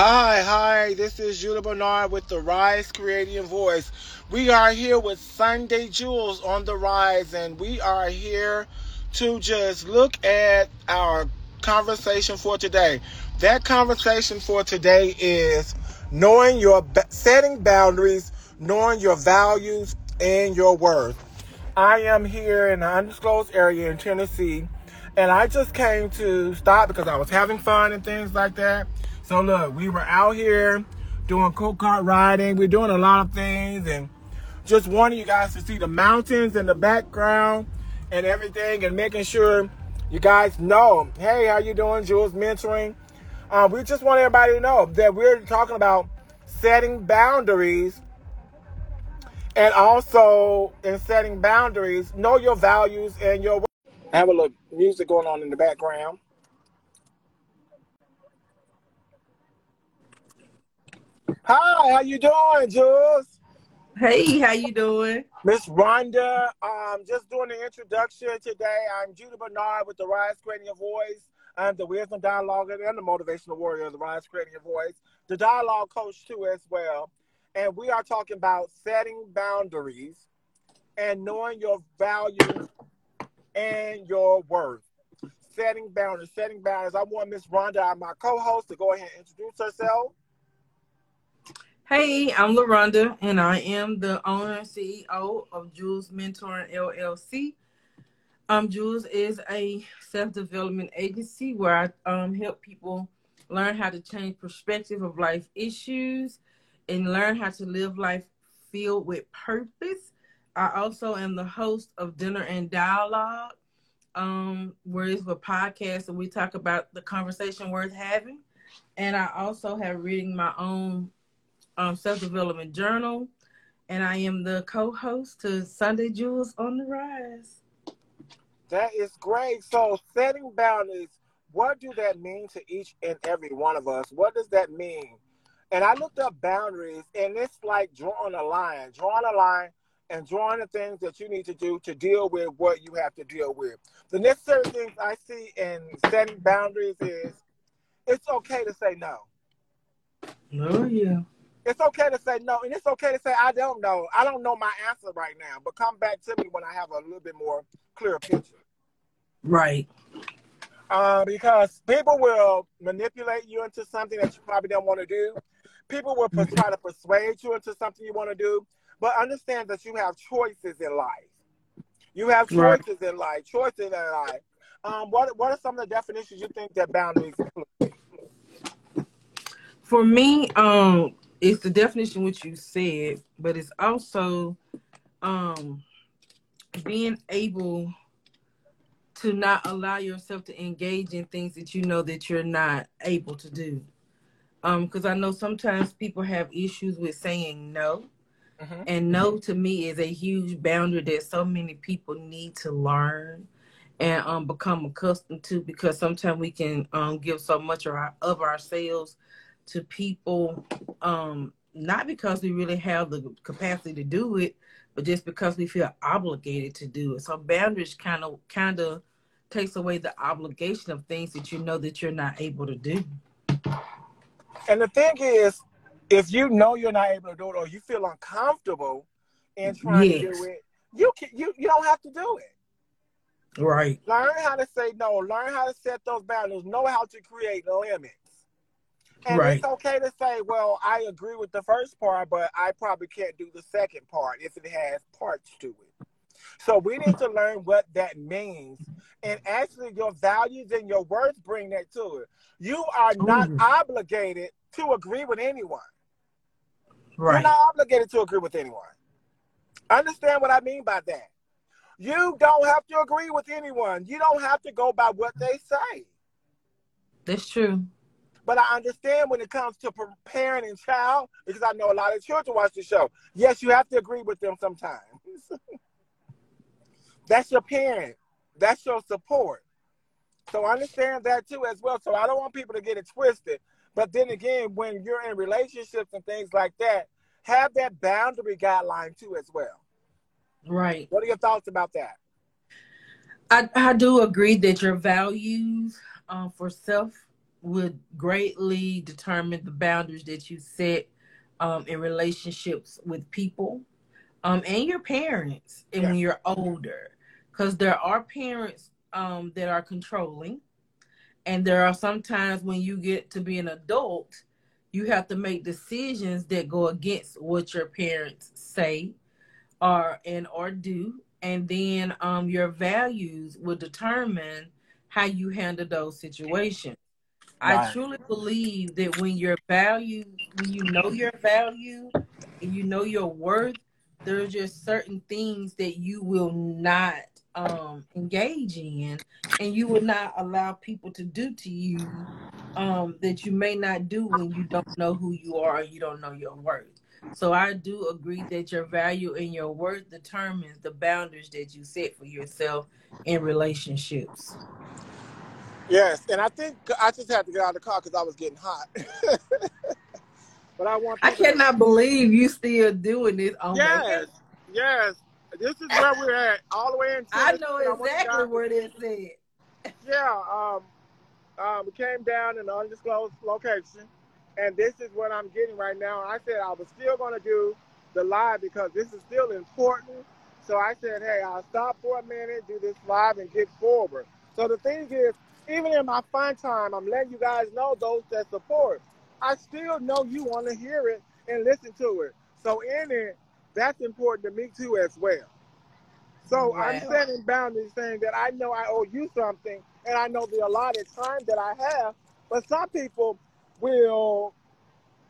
Hi, hi, this is Judah Bernard with the Rise Creating Voice. We are here with Sunday Jewels on the Rise, and we are here to just look at our conversation for today. That conversation for today is knowing your setting boundaries, knowing your values, and your worth. I am here in an undisclosed area in Tennessee, and I just came to stop because I was having fun and things like that. So look, we were out here doing go-kart riding. We're doing a lot of things and just wanting you guys to see the mountains in the background and everything and making sure you guys know, hey, how you doing, Jewels Mentoring? Uh, we just want everybody to know that we're talking about setting boundaries and also in setting boundaries, know your values and your. I have a little music going on in the background. Hi, how you doing, Jules? Hey, how you doing? Miss Rhonda, um, just doing the introduction today. I'm Judah Bernard with the Rise Creating Your Voice. I'm the Wisdom Dialogue and the Motivational Warrior of the Rise Creating Your Voice, the Dialogue Coach too as well. And we are talking about setting boundaries and knowing your value and your worth. Setting boundaries, setting boundaries. I want Miss Rhonda, my co-host, to go ahead and introduce herself. Hey, I'm LaRonda, and I am the owner and CEO of Jewels Mentoring LLC. Um, Jewels is a self-development agency where I um, help people learn how to change perspective of life issues and learn how to live life filled with purpose. I also am the host of Dinner and Dialogue, um, where it's a podcast and we talk about the conversation worth having. And I also have written my own um, Self Development Journal, and I am the co host to Sunday Jewels on the Rise. That is great. So, setting boundaries, what do that mean to each and every one of us? What does that mean? And I looked up boundaries, and it's like drawing a line, drawing a line and drawing the things that you need to do to deal with what you have to deal with. The necessary things I see in setting boundaries is it's okay to say no. Oh, yeah. It's okay to say no, and it's okay to say I don't know. I don't know my answer right now, but come back to me when I have a little bit more clear picture. Right. Uh, because people will manipulate you into something that you probably don't want to do. People will try to persuade you into something you want to do, but understand that you have choices in life. You have choices right. in life. Choices in life. Um, what What are some of the definitions you think that boundaries include? For me, um, it's the definition which you said, but it's also um being able to not allow yourself to engage in things that you know that you're not able to do. Um, because I know sometimes people have issues with saying no. Mm-hmm. And no to me is a huge boundary that so many people need to learn and um, become accustomed to because sometimes we can um, give so much of, our, of ourselves to people um, not because we really have the capacity to do it, but just because we feel obligated to do it. So boundaries kind of kind of takes away the obligation of things that you know that you're not able to do. And the thing is, if you know you're not able to do it or you feel uncomfortable in trying yes. to do it, you can you you don't have to do it. Right. Learn how to say no. Learn how to set those boundaries. Know how to create limits. And right. it's okay to say, well, I agree with the first part, but I probably can't do the second part if it has parts to it. So we need to learn what that means. And actually, your values and your worth bring that to it. You are not Ooh. obligated to agree with anyone. Right. You're not obligated to agree with anyone. Understand what I mean by that? You don't have to agree with anyone. You don't have to go by what they say. That's true. But I understand when it comes to preparing and child, because I know a lot of children watch the show. Yes, you have to agree with them sometimes. That's your parent. That's your support. So I understand that too as well. So I don't want people to get it twisted. But then again, when you're in relationships and things like that, have that boundary guideline too as well. Right. What are your thoughts about that? I, I do agree that your values uh, for self would greatly determine the boundaries that you set um, in relationships with people um, and your parents and when you're older. Because there are parents um, that are controlling, and there are sometimes when you get to be an adult, you have to make decisions that go against what your parents say or and or do and then um, your values will determine how you handle those situations. I truly believe that when your value, when you know your value and you know your worth, there's just certain things that you will not um, engage in, and you will not allow people to do to you um, that you may not do when you don't know who you are, you don't know your worth. So I do agree that your value and your worth determines the boundaries that you set for yourself in relationships. Yes, and I think I just had to get out of the car because I was getting hot. but I want. I cannot to... believe you still doing this. On yes, yes. This is where we're at, all the way in. I know exactly where this is. Yeah, um, um, we came down in an undisclosed location and this is what I'm getting right now. I said I was still going to do the live because this is still important. So I said, hey, I'll stop for a minute, do this live, and get forward. So the thing is, even in my fun time, I'm letting you guys know those that support. I still know you want to hear it and listen to it. So in it, that's important to me too as well. So wow. I'm setting boundaries saying that I know I owe you something and I know the allotted time that I have. But some people will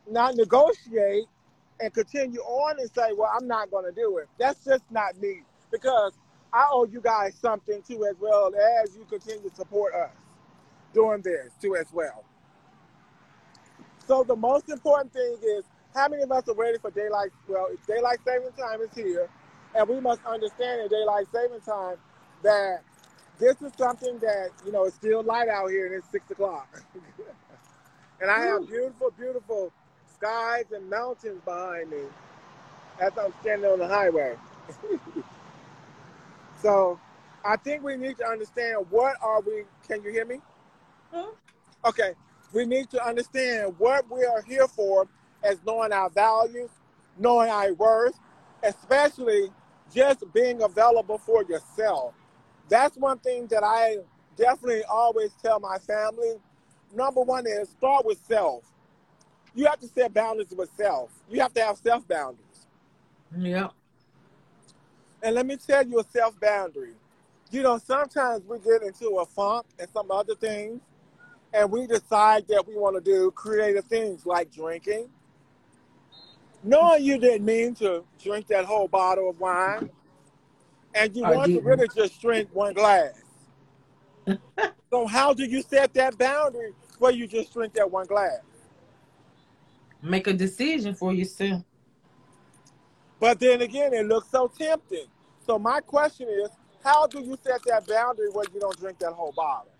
not negotiate and continue on and say, well, I'm not going to do it. That's just not me because I owe you guys something too, as well as you continue to support us doing this too, as well. So the most important thing is how many of us are ready for daylight? Well, daylight saving time is here, and we must understand in daylight saving time that this is something that you know it's still light out here and it's six o'clock. And I have beautiful, beautiful skies and mountains behind me as I'm standing on the highway. so I think we need to understand what are we, can you hear me? Hmm? Okay. We need to understand what we are here for as knowing our values, knowing our worth, especially just being available for yourself. That's one thing that I definitely always tell my family number one is start with self. You have to set boundaries with self. You have to have self boundaries. Yeah. And let me tell you a self boundary. You know, sometimes we get into a funk and some other things, and we decide that we want to do creative things like drinking. Knowing you didn't mean to drink that whole bottle of wine, and you I want didn't. to really just drink one glass. So how do you set that boundary where you just drink that one glass? Make a decision for yourself. But then again, it looks so tempting. So my question is, how do you set that boundary where you don't drink that whole bottle?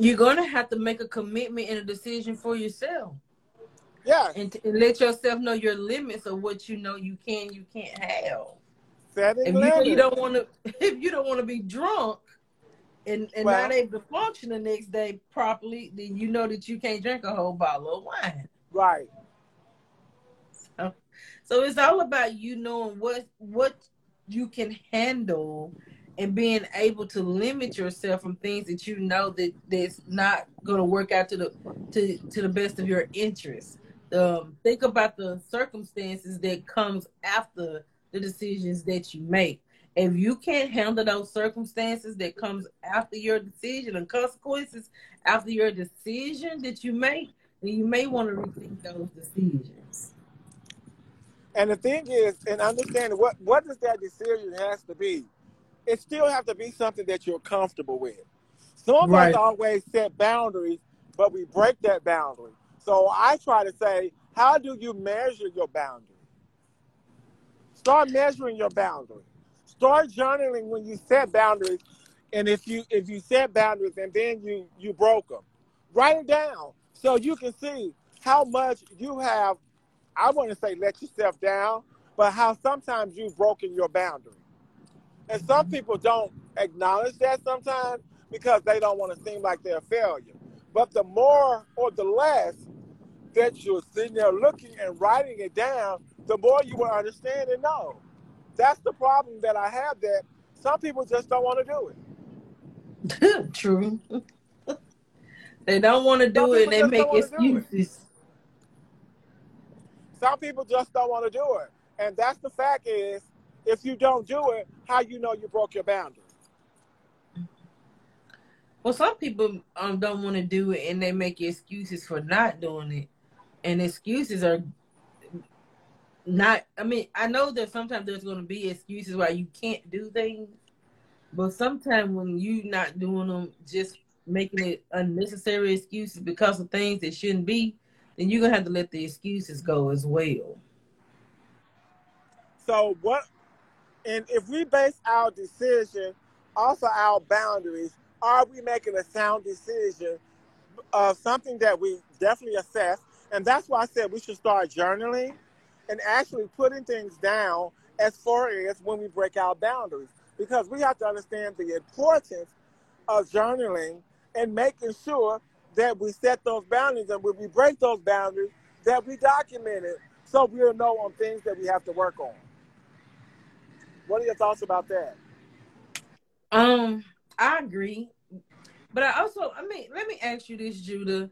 You're gonna have to make a commitment and a decision for yourself. Yeah. And, and let yourself know your limits of what you know you can, you can't have. Setting if. You, you don't want to, if you don't want to be drunk and, and well, not able to function the next day properly, then you know that you can't drink a whole bottle of wine. Right. So, so it's all about you knowing what what you can handle and being able to limit yourself from things that you know that that's not going to work out to the to to the best of your interests. Um, think about the circumstances that comes after the decisions that you make. If you can't handle those circumstances that comes after your decision and consequences after your decision that you make, then you may want to rethink those decisions. And the thing is, and understanding what what does that decision has to be, it still have to be something that you're comfortable with. Some of right. us always set boundaries, but we break that boundary. So I try to say, how do you measure your boundary? Start measuring your boundary. Start journaling when you set boundaries, and if you if you set boundaries and then you you broke them, write it down so you can see how much you have. I want to say let yourself down, but how sometimes you've broken your boundary. And some people don't acknowledge that sometimes, because they don't want to seem like they're a failure. But the more or the less that you're sitting there looking and writing it down, the more you will understand and know. That's the problem that I have that some people just don't want to do it. True. they don't want to do it and they make excuses. Some people just don't want to do it. And that's the fact is, if you don't do it, how you know you broke your boundary? Well, some people um, don't want to do it and they make excuses for not doing it. And excuses are not, I mean, I know that sometimes there's going to be excuses why you can't do things. But sometimes when you're not doing them, just making it unnecessary excuses because of things that shouldn't be, then you're going to have to let the excuses go as well. So, what, and if we base our decision also our boundaries are we making a sound decision of something that we definitely assess? And that's why I said we should start journaling and actually putting things down as far as when we break our boundaries. Because we have to understand the importance of journaling and making sure that we set those boundaries and when we break those boundaries, that we document it so we'll know on things that we have to work on. What are your thoughts about that? Um, I agree. But I also, I mean, let me ask you this, Judah.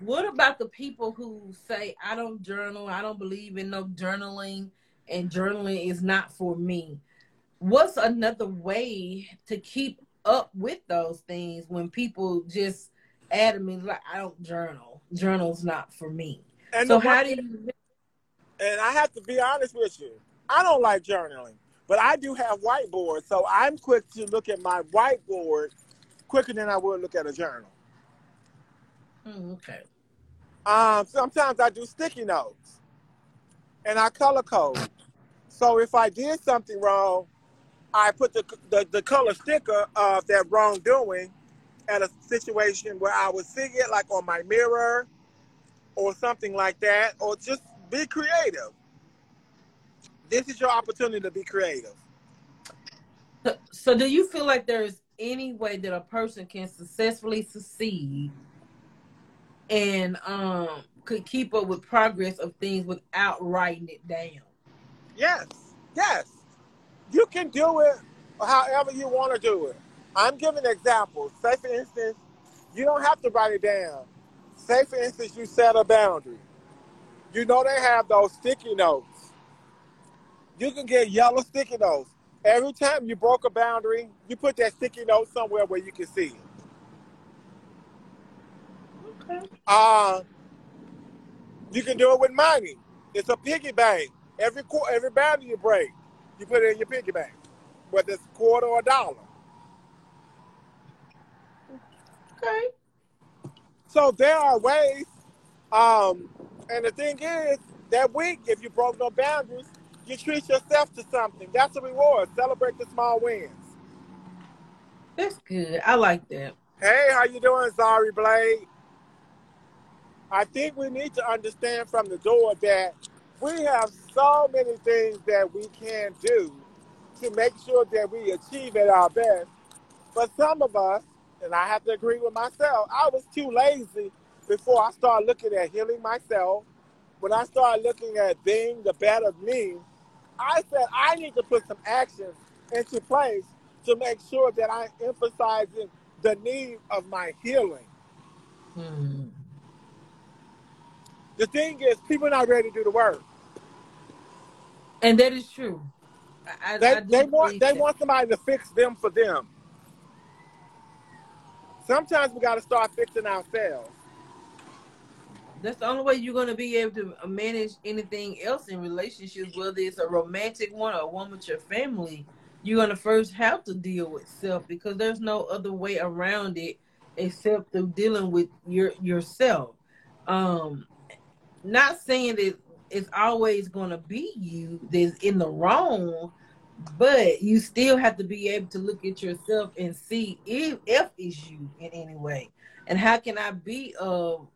What about the people who say, I don't journal, I don't believe in no journaling, and journaling is not for me? What's another way to keep up with those things when people just adamant like I don't journal. Journal's not for me. And so how do you and I have to be honest with you. I don't like journaling. But I do have whiteboards, so I'm quick to look at my whiteboard quicker than I would look at a journal. Mm, okay. Um, sometimes I do sticky notes, and I color code. So if I did something wrong, I put the the, the color sticker of that wrongdoing at a situation where I would see it, like on my mirror, or something like that, or just be creative this is your opportunity to be creative. So, so, do you feel like there's any way that a person can successfully succeed and um could keep up with progress of things without writing it down? Yes, yes. You can do it however you want to do it. I'm giving examples. Say, for instance, you don't have to write it down. Say, for instance, you set a boundary. You know they have those sticky notes you can get yellow sticky notes. Every time you broke a boundary, you put that sticky note somewhere where you can see it. Okay. Uh, you can do it with money. It's a piggy bank. Every quarter, every boundary you break, you put it in your piggy bank, whether it's a quarter or a dollar. Okay. So there are ways, um, and the thing is, that week, if you broke no boundaries, you treat yourself to something. That's a reward. Celebrate the small wins. That's good. I like that. Hey, how you doing, Zari Blade? I think we need to understand from the door that we have so many things that we can do to make sure that we achieve at our best. But some of us, and I have to agree with myself, I was too lazy before I started looking at healing myself. When I started looking at being the better me, I said I need to put some actions into place to make sure that I'm emphasizing the need of my healing. Hmm. The thing is, people are not ready to do the work. And that is true. I, they, I they want they that. want somebody to fix them for them. Sometimes we got to start fixing ourselves. That's the only way you're going to be able to manage anything else in relationships, whether it's a romantic one or one with your family. You're going to first have to deal with self because there's no other way around it except through dealing with your yourself. Um, not saying that it's always going to be you that's in the wrong, but you still have to be able to look at yourself and see if, if it's you in any way, and how can I be of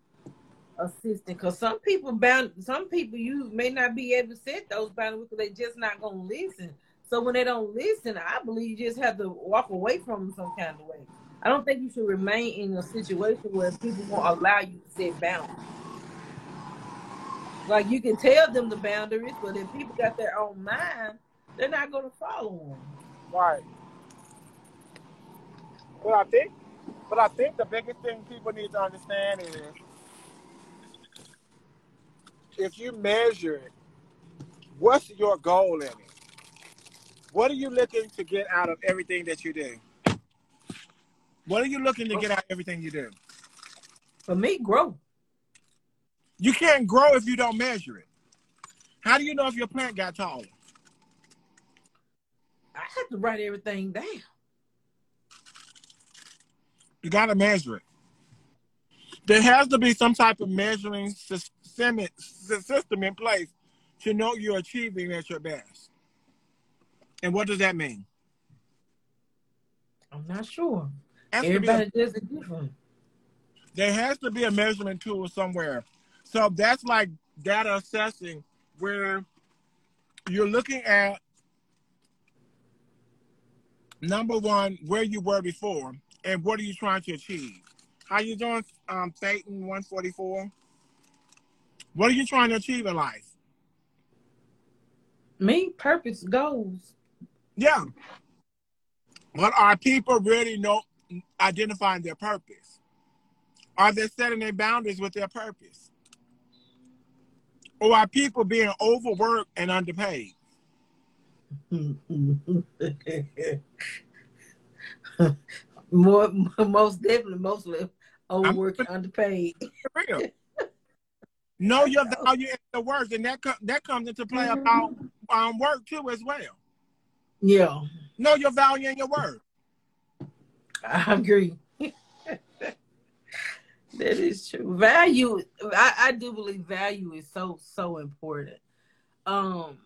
assistant because some people bound some people you may not be able to set those boundaries because they just not gonna listen. So when they don't listen, I believe you just have to walk away from them some kind of way. I don't think you should remain in a situation where people won't allow you to set boundaries. Like you can tell them the boundaries, but if people got their own mind, they're not to follow them. Right. But I think, but I think the biggest thing people need to understand is if you measure it, what's your goal in it? What are you looking to get out of everything that you do? What are you looking to get out of everything you do? For me, grow. You can't grow if you don't measure it. How do you know if your plant got taller? I have to write everything down. You got to measure it. There has to be some type of measuring system in place to know you're achieving at your best. And what does that mean? I'm not sure. Everybody does it different. There has to be a measurement tool somewhere. So that's like data assessing where you're looking at number one, where you were before, and what are you trying to achieve? How you doing, um, Phaeton 144? What are you trying to achieve in life? Me, purpose, goals. Yeah. But are people really know identifying their purpose? Are they setting their boundaries with their purpose? Or are people being overworked and underpaid? More, most definitely, mostly overworked and underpaid. Real. Know your value in the work, and that that comes into play mm-hmm. about um, work too as well. Yeah. Know your value in your work. I agree. that is true. Value, I, I do believe value is so so important. Um,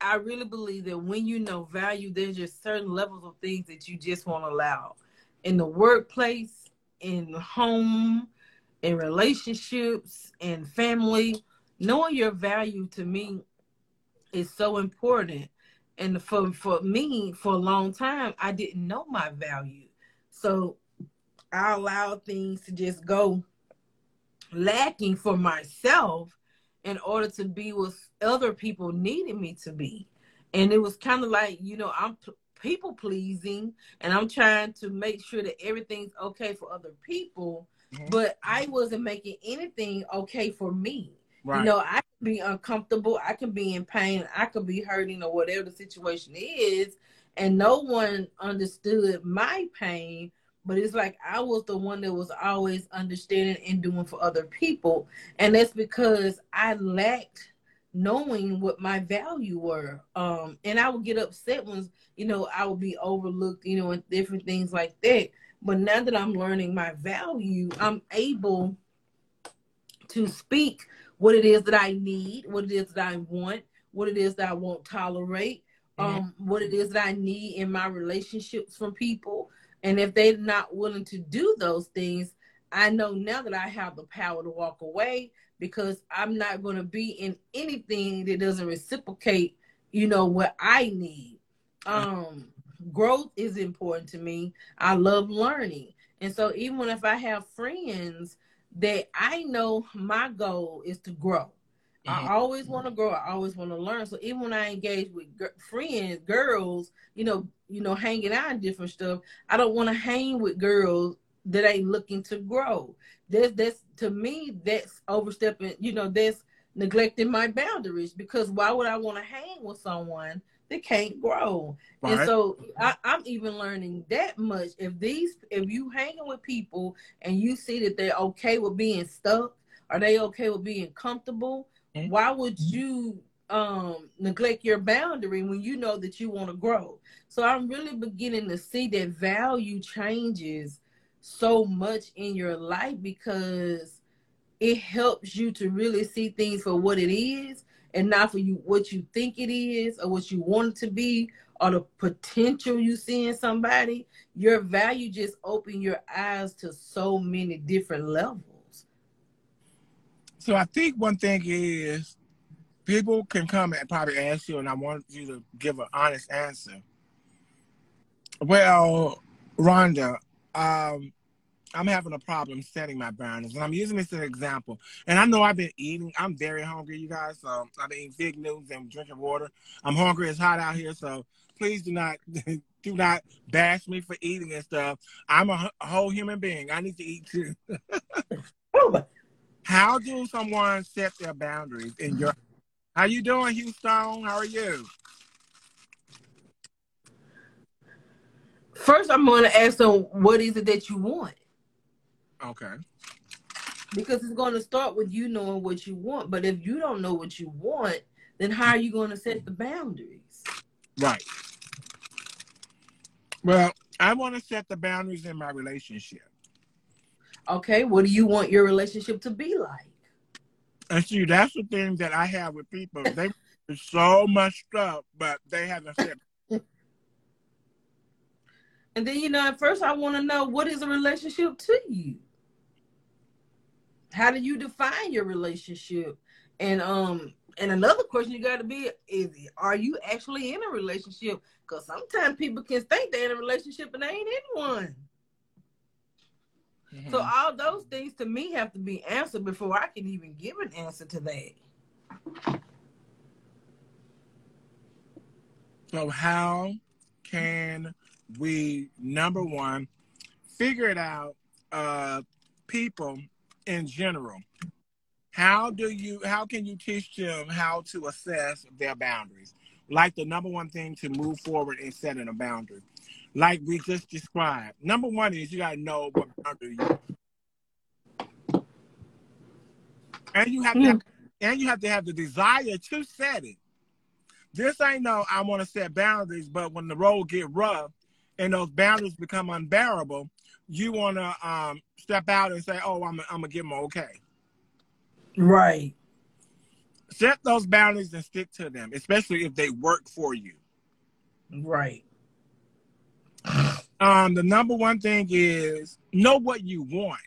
I really believe that when you know value, there's just certain levels of things that you just won't allow in the workplace, in home, in relationships, and family. Knowing your value to me is so important. And for for me, for a long time, I didn't know my value. So I allowed things to just go lacking for myself in order to be what other people needed me to be. And it was kind of like, you know, I'm people pleasing and I'm trying to make sure that everything's okay for other people, mm-hmm. but I wasn't making anything okay for me. Right. You know, I can be uncomfortable, I can be in pain, I could be hurting or whatever the situation is and no one understood my pain but it's like I was the one that was always understanding and doing for other people. And that's because I lacked knowing what my value were. Um, and I would get upset when, you know, I would be overlooked, you know, and different things like that. But now that I'm learning my value, I'm able to speak what it is that I need, what it is that I want, what it is that I won't tolerate, um, what it is that I need in my relationships from people. And if they're not willing to do those things, I know now that I have the power to walk away because I'm not going to be in anything that doesn't reciprocate, you know, what I need. Um, growth is important to me. I love learning. And so even if I have friends that I know my goal is to grow. Mm-hmm. I always want to grow. I always want to learn. So even when I engage with g- friends, girls, you know, you know, hanging out and different stuff, I don't want to hang with girls that ain't looking to grow. That's that's to me, that's overstepping. You know, that's neglecting my boundaries because why would I want to hang with someone that can't grow? And so I, I'm even learning that much. If these, if you hanging with people and you see that they're okay with being stuck, are they okay with being comfortable? Mm-hmm. Why would you um neglect your boundary when you know that you want to grow? So I'm really beginning to see that value changes so much in your life because it helps you to really see things for what it is and not for you what you think it is or what you want it to be or the potential you see in somebody your value just open your eyes to so many different levels. So i think one thing is people can come and probably ask you and i want you to give an honest answer. Well rhonda um, I'm having a problem setting my boundaries, and I'm using this as an example. And I know I've been eating. I'm very hungry, you guys. So I've been eating fig Newtons and drinking water. I'm hungry. It's hot out here, so please do not do not bash me for eating and stuff. I'm a, a whole human being. I need to eat too. How do someone set their boundaries in your? How you doing, Houston? How are you? First, I'm going to ask them what is it that you want. Okay. Because it's going to start with you knowing what you want. But if you don't know what you want, then how are you going to set the boundaries? Right. Well, I want to set the boundaries in my relationship. Okay, what do you want your relationship to be like? And see, that's the thing that I have with people. They do so much stuff, but they haven't set. and then you know, at first I want to know what is a relationship to you. How do you define your relationship? And um, and another question you got to be is, are you actually in a relationship? Because sometimes people can think they're in a relationship and they ain't in one. Mm-hmm. So all those things to me have to be answered before I can even give an answer to that. So how can we number one figure it out uh people in general how do you how can you teach them how to assess their boundaries like the number one thing to move forward in setting a boundary like we just described. Number one is you gotta know what boundary you and you have to have, and you have to have the desire to set it. This ain't no I want to set boundaries, but when the road get rough and those boundaries become unbearable, you want to um, step out and say, "Oh, I'm I'm gonna give them okay." Right. Set those boundaries and stick to them, especially if they work for you. Right. Um, the number one thing is know what you want.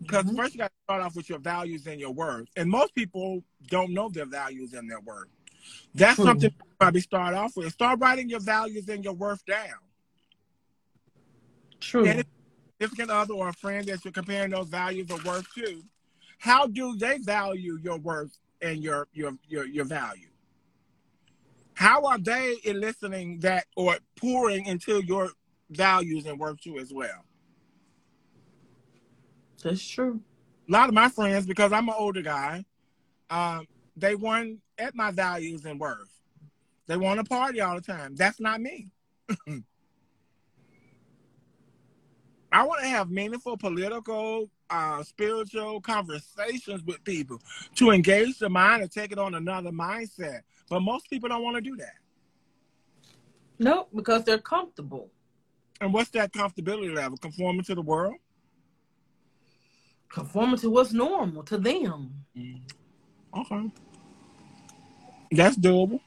Because mm-hmm. first you got to start off with your values and your worth. And most people don't know their values and their worth. That's True. something you probably start off with. Start writing your values and your worth down. True. And if significant other or a friend that you're comparing those values or worth to, how do they value your worth and your your your, your value? How are they eliciting that or pouring into your values and worth too as well? That's true. A lot of my friends, because I'm an older guy, um, they want at my values and worth. They want to party all the time. That's not me. I want to have meaningful political, uh, spiritual conversations with people to engage the mind and take it on another mindset. But most people don't want to do that. Nope, because they're comfortable. And what's that comfortability level? Conforming to the world? Conforming to what's normal to them. Mm. Okay. That's doable.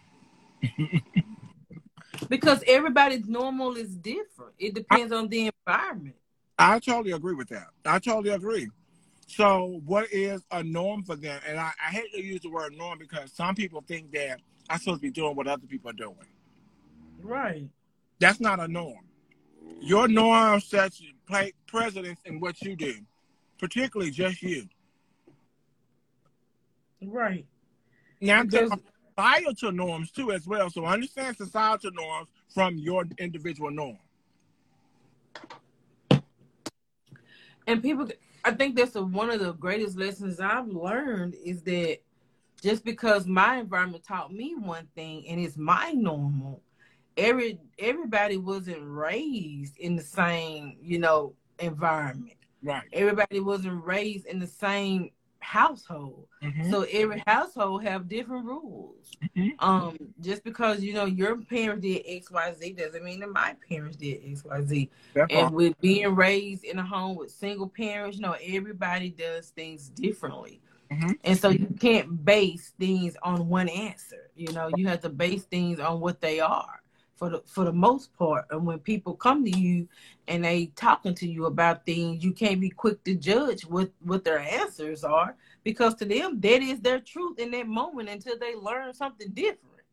because everybody's normal is different. It depends I, on the environment. I totally agree with that. I totally agree. So, what is a norm for them? And I, I hate to use the word norm because some people think that I'm supposed to be doing what other people are doing. Right. That's not a norm. Your norm sets play precedence in what you do, particularly just you. Right. Now because... there are societal norms too as well. So understand societal norms from your individual norm. And people I think that's a, one of the greatest lessons I've learned is that just because my environment taught me one thing and it's my normal, every everybody wasn't raised in the same, you know, environment. Right. Everybody wasn't raised in the same household. Mm-hmm. So every household have different rules. Mm-hmm. Um, just because you know your parents did X, Y, Z doesn't mean that my parents did X, Y, Z. That's and with being raised in a home with single parents, you know, everybody does things differently. Mm-hmm. And so you can't base things on one answer. You know, you have to base things on what they are for the for the most part. And when people come to you and they talking to you about things, you can't be quick to judge what what their answers are because to them that is their truth in that moment until they learn something different.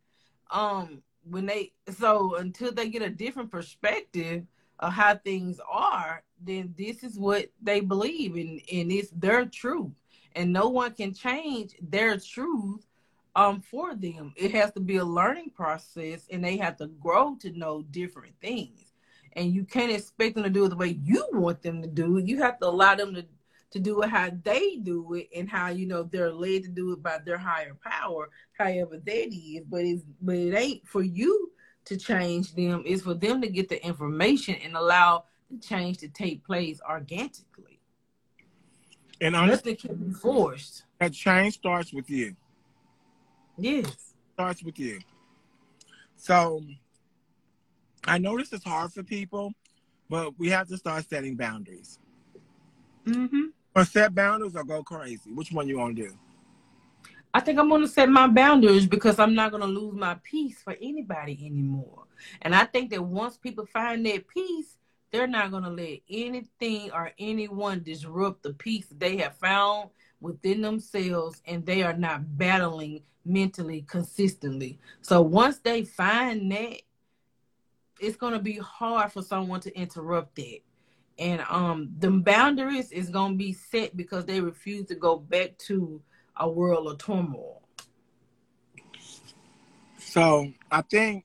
Um, when they so until they get a different perspective of how things are, then this is what they believe and, and it's their truth. And no one can change their truth um for them. It has to be a learning process and they have to grow to know different things. And you can't expect them to do it the way you want them to do it. You have to allow them to to do it how they do it and how you know they're led to do it by their higher power, however that is. But it's but it ain't for you to change them. It's for them to get the information and allow the change to take place organically. And honestly, nothing can be forced. That change starts with you. Yes, starts with you. So I know this is hard for people, but we have to start setting boundaries. Mm-hmm. Or set boundaries or go crazy. Which one you want to do? I think I'm going to set my boundaries because I'm not going to lose my peace for anybody anymore. And I think that once people find that peace, they're not going to let anything or anyone disrupt the peace they have found within themselves and they are not battling mentally consistently. So once they find that, it's going to be hard for someone to interrupt that and um the boundaries is gonna be set because they refuse to go back to a world of turmoil. So I think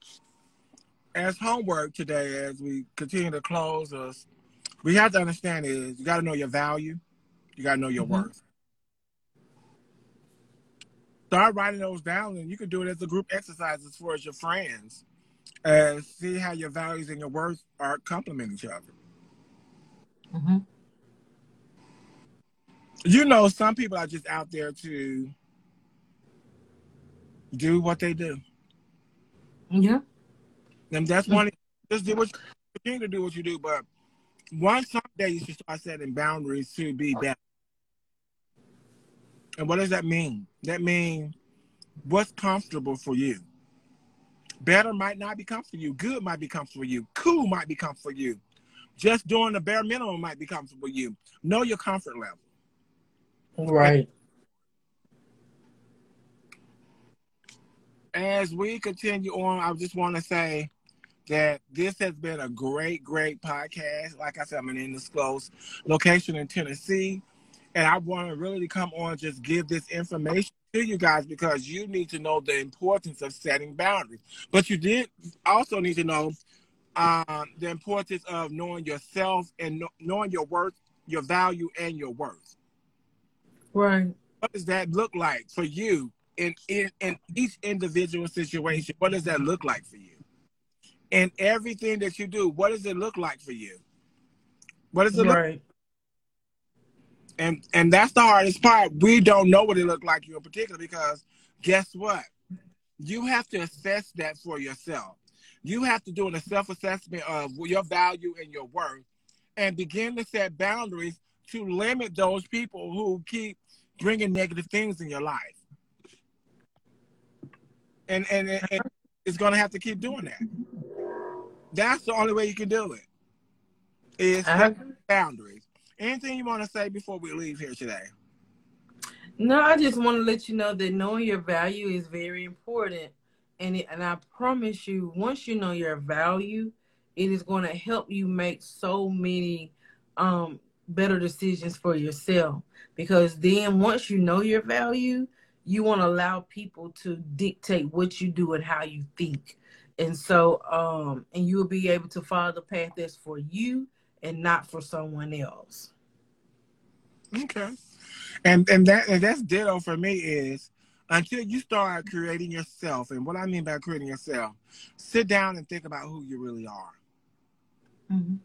as homework today, as we continue to close us, we have to understand is you got to know your value, you got to know your mm-hmm. worth. Start writing those down, and you can do it as a group exercise as far as your friends, and see how your values and your worth are complement each other. Mm-hmm. You know, some people are just out there to do what they do. Yeah. And that's one. Just do what you continue to do what you do, but one someday you should start setting boundaries to be better. And what does that mean? That means what's comfortable for you. Better might not be comfortable for you. Good might be comfortable for you. Cool might be comfortable for you. Just doing the bare minimum might be comfortable for you. Know your comfort level. Right. As we continue on, I just want to say that this has been a great, great podcast. Like I said, I'm in an undisclosed location in Tennessee. And I want to really come on just give this information to you guys because you need to know the importance of setting boundaries. But you did also need to know um, the importance of knowing yourself and no, knowing your worth, your value, and your worth. Right. What does that look like for you in, in, in each individual situation? What does that look like for you? In everything that you do, what does it look like for you? What does it right. look like? And and that's the hardest part. We don't know what it looked like you in particular because guess what? You have to assess that for yourself you have to do a self-assessment of your value and your worth and begin to set boundaries to limit those people who keep bringing negative things in your life and and, and it's going to have to keep doing that that's the only way you can do it is uh-huh. boundaries anything you want to say before we leave here today no i just want to let you know that knowing your value is very important and it, and I promise you, once you know your value, it is going to help you make so many um, better decisions for yourself. Because then, once you know your value, you want to allow people to dictate what you do and how you think. And so, um, and you will be able to follow the path that's for you and not for someone else. Okay. And and that and that's ditto for me is until you start creating yourself. And what I mean by creating yourself, sit down and think about who you really are. Mm-hmm.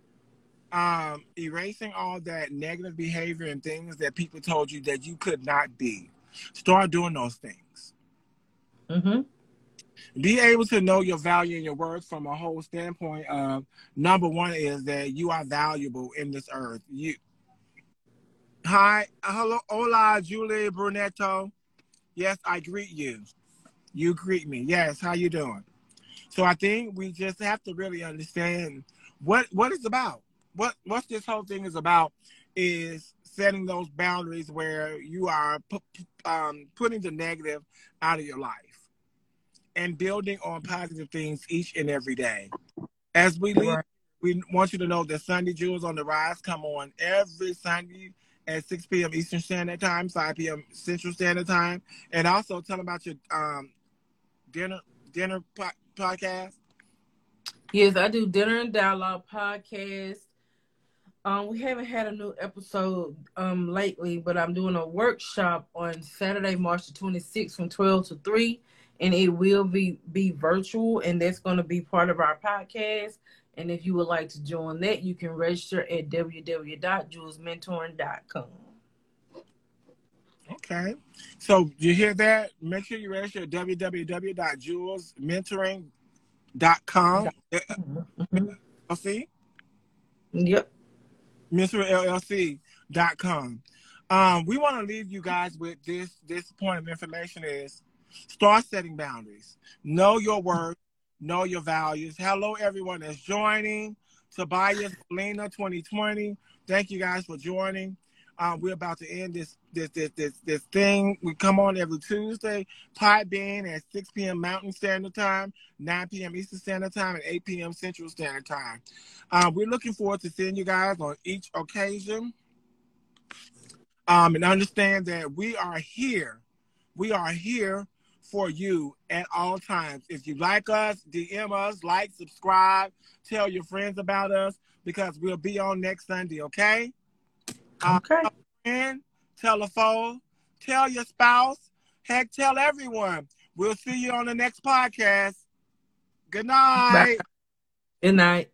Um, erasing all that negative behavior and things that people told you that you could not be. Start doing those things. Mm-hmm. Be able to know your value and your worth from a whole standpoint of number one is that you are valuable in this earth. You Hi, hello, hola, Julie Brunetto. Yes, I greet you. You greet me. Yes, how you doing? So I think we just have to really understand what what it's about. What what this whole thing is about is setting those boundaries where you are um, putting the negative out of your life and building on positive things each and every day. As we leave, we want you to know that Sunday Jewels on the Rise come on every Sunday at 6 p.m. Eastern Standard Time, 5 p.m. Central Standard Time, and also tell them about your um, dinner dinner po- podcast. Yes, I do dinner and dialogue podcast. Um, we haven't had a new episode um lately, but I'm doing a workshop on Saturday, March the 26th from 12 to 3, and it will be be virtual, and that's going to be part of our podcast. And if you would like to join that, you can register at www.jewelsmentoring.com. Okay. So you hear that? Make sure you register at www.jewelsmentoring.com. Mhm. LLC? Yep. mentorllc.com. Um, we want to leave you guys with this this point of information is start setting boundaries. Know your worth, know your values. Hello, everyone that's joining. Tobias, Lena, 2020. Thank you guys for joining. Um, we're about to end this this this this this thing. We come on every Tuesday, Podbean at 6 p.m. Mountain Standard Time, 9 p.m. Eastern Standard Time, and 8 p.m. Central Standard Time. Uh, we're looking forward to seeing you guys on each occasion. Um, and understand that we are here. We are here for you at all times. If you like us, DM us, like, subscribe, tell your friends about us because we'll be on next Sunday, okay? Uh, Okay. friend, tell a foe, tell your spouse, heck, tell everyone. We'll see you on the next podcast. Good night. Good night.